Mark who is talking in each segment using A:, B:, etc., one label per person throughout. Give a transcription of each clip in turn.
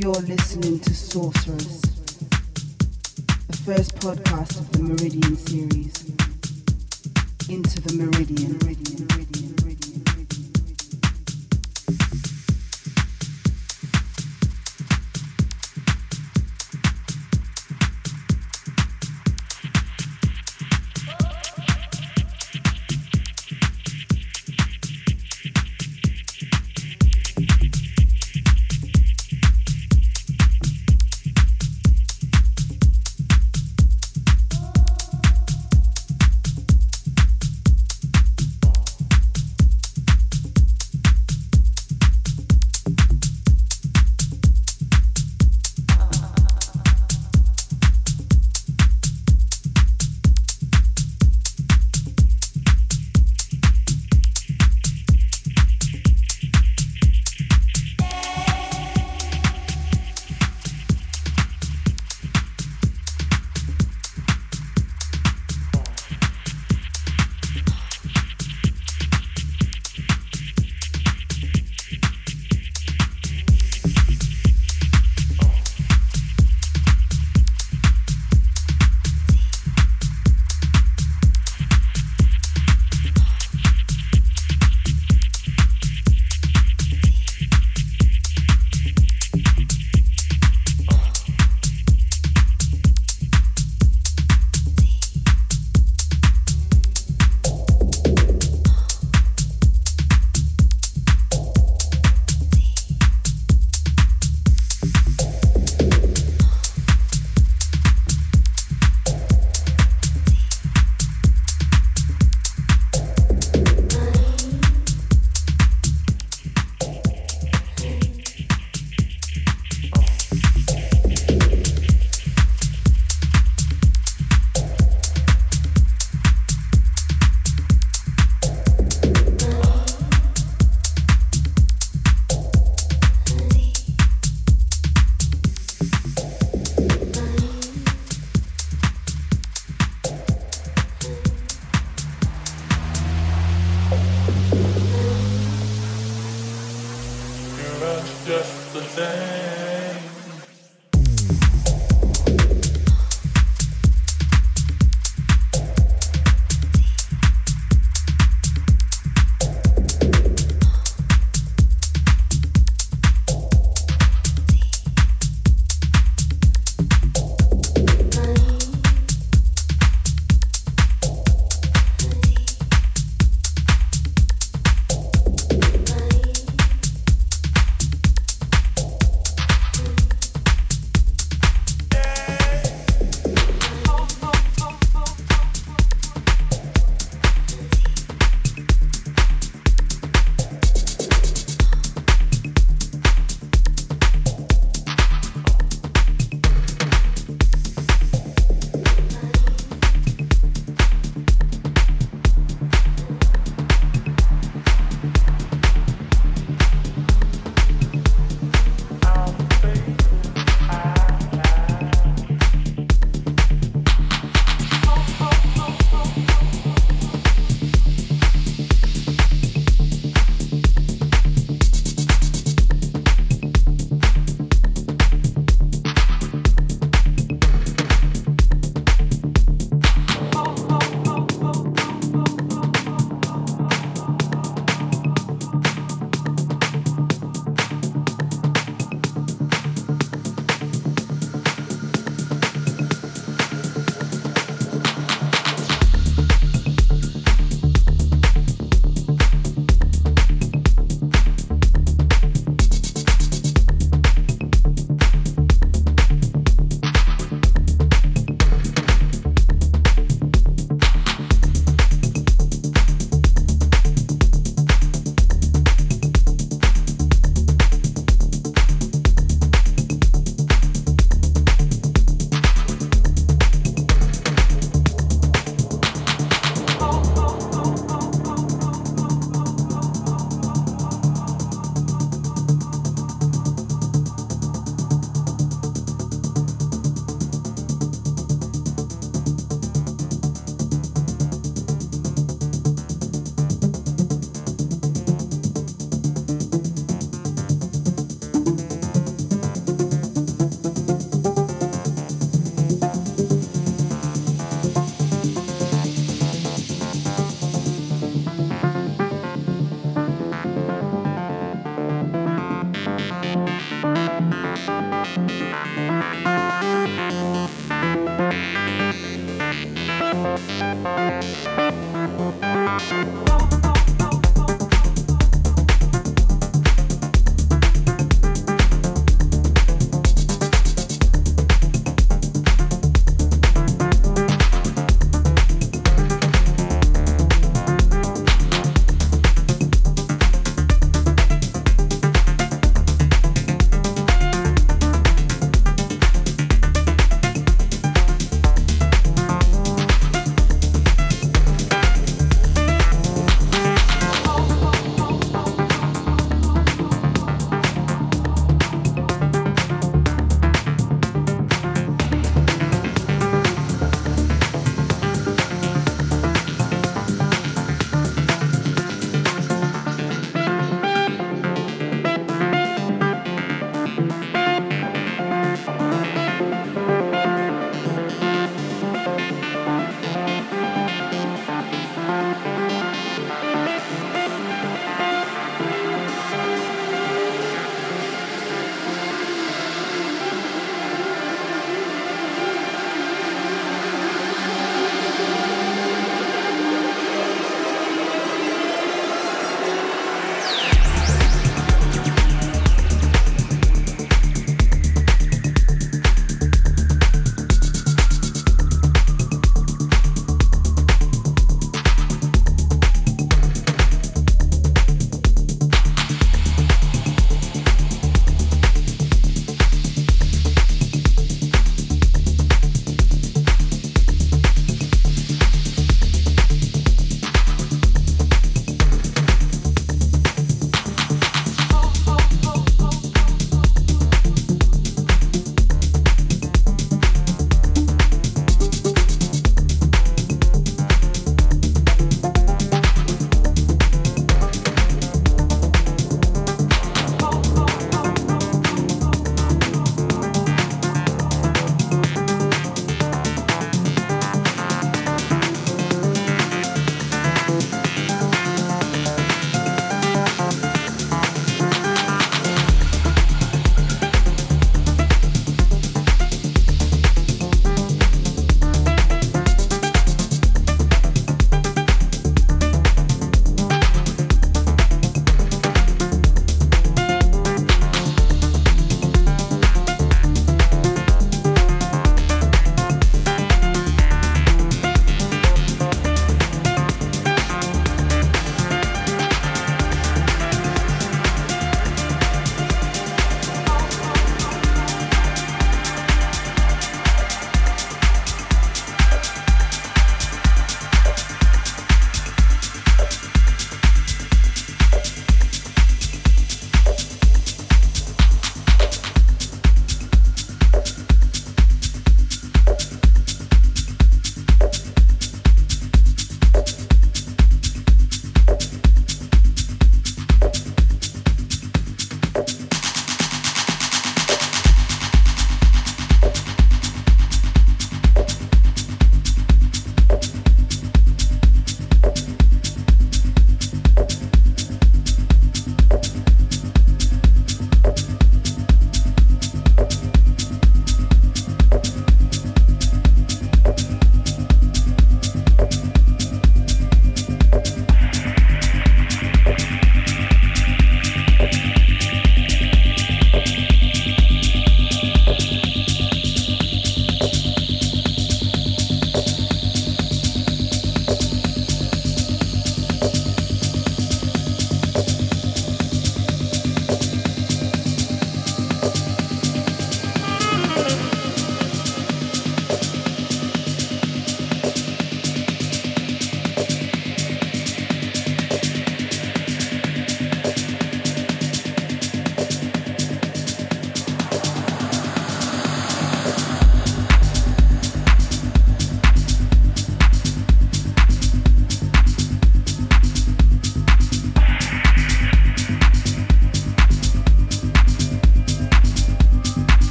A: You're listening to Sorceress, the first podcast of the Meridian series. Into the Meridian. Meridian. Meridian.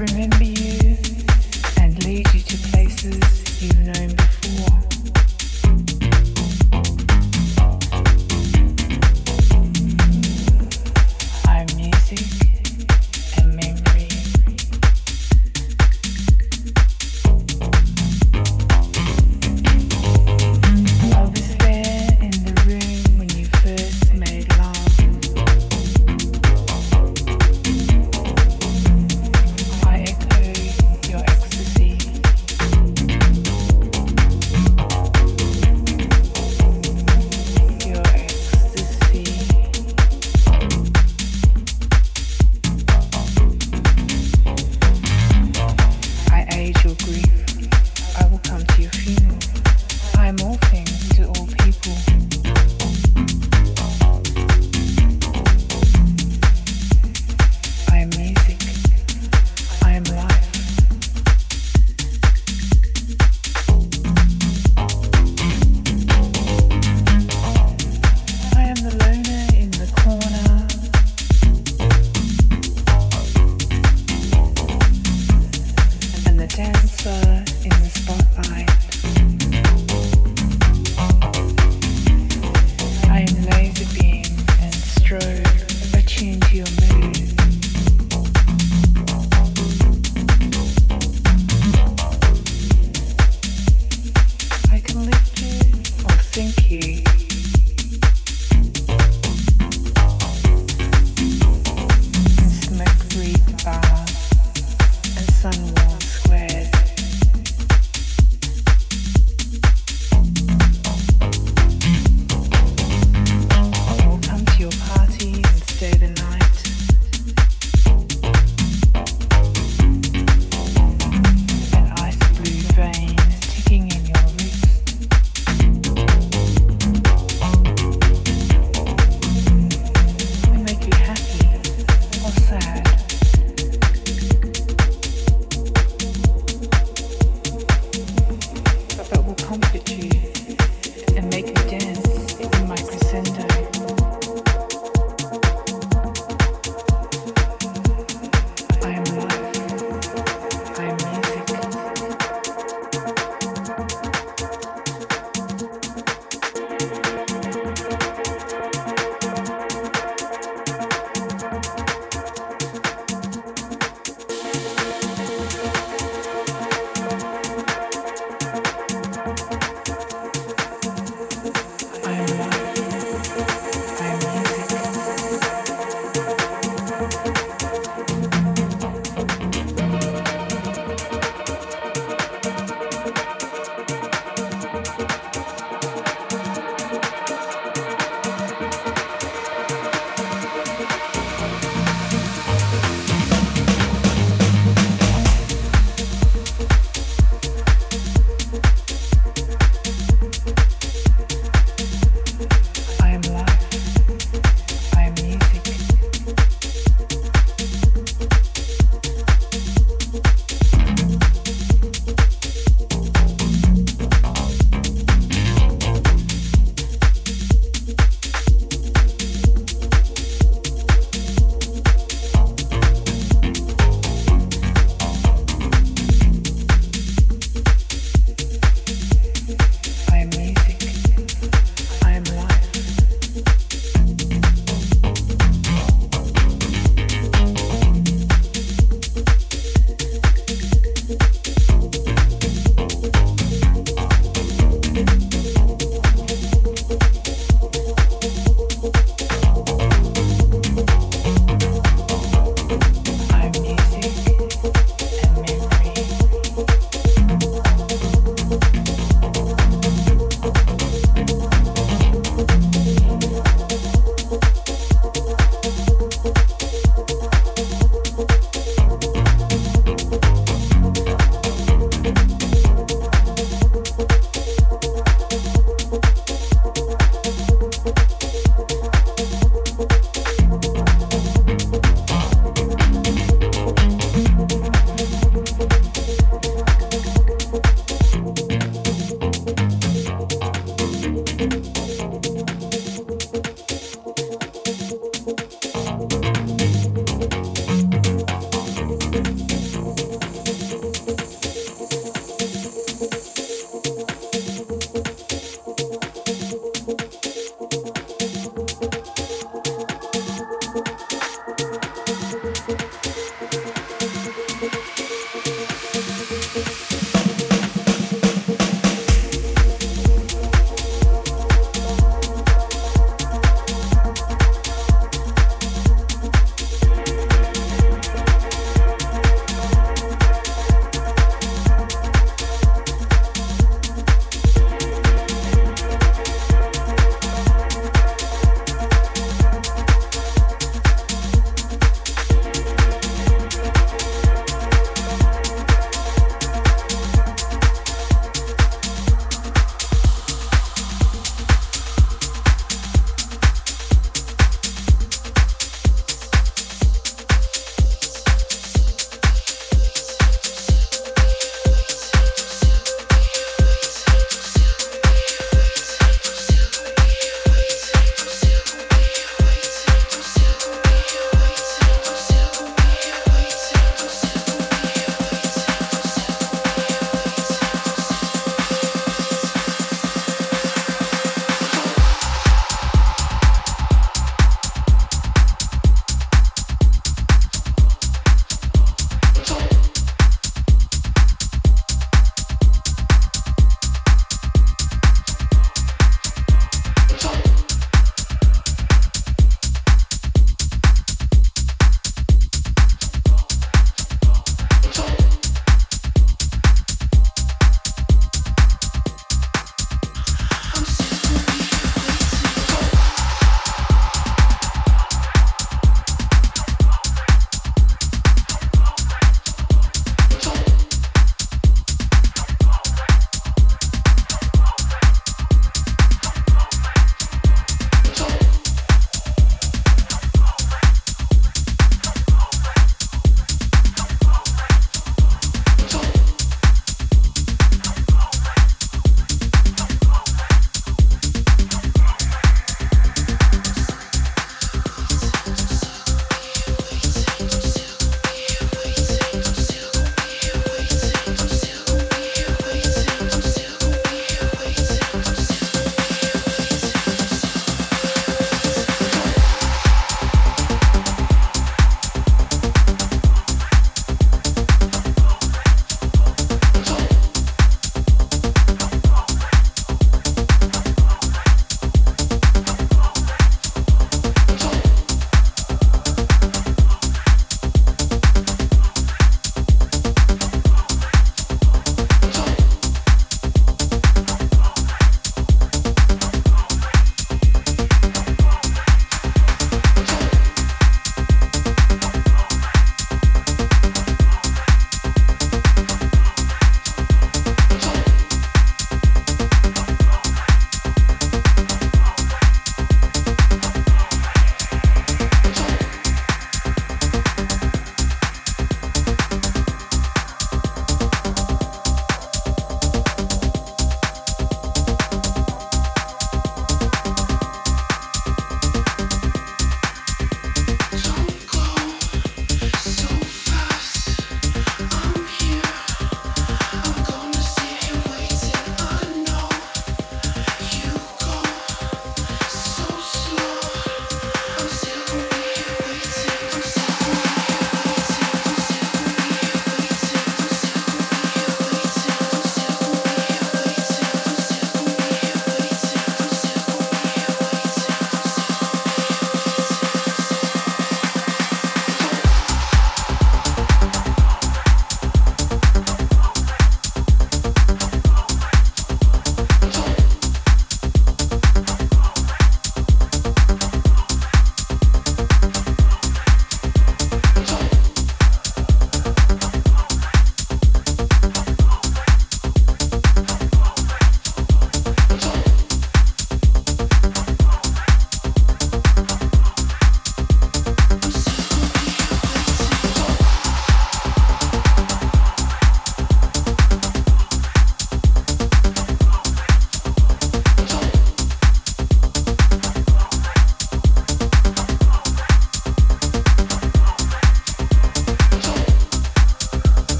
B: remember you.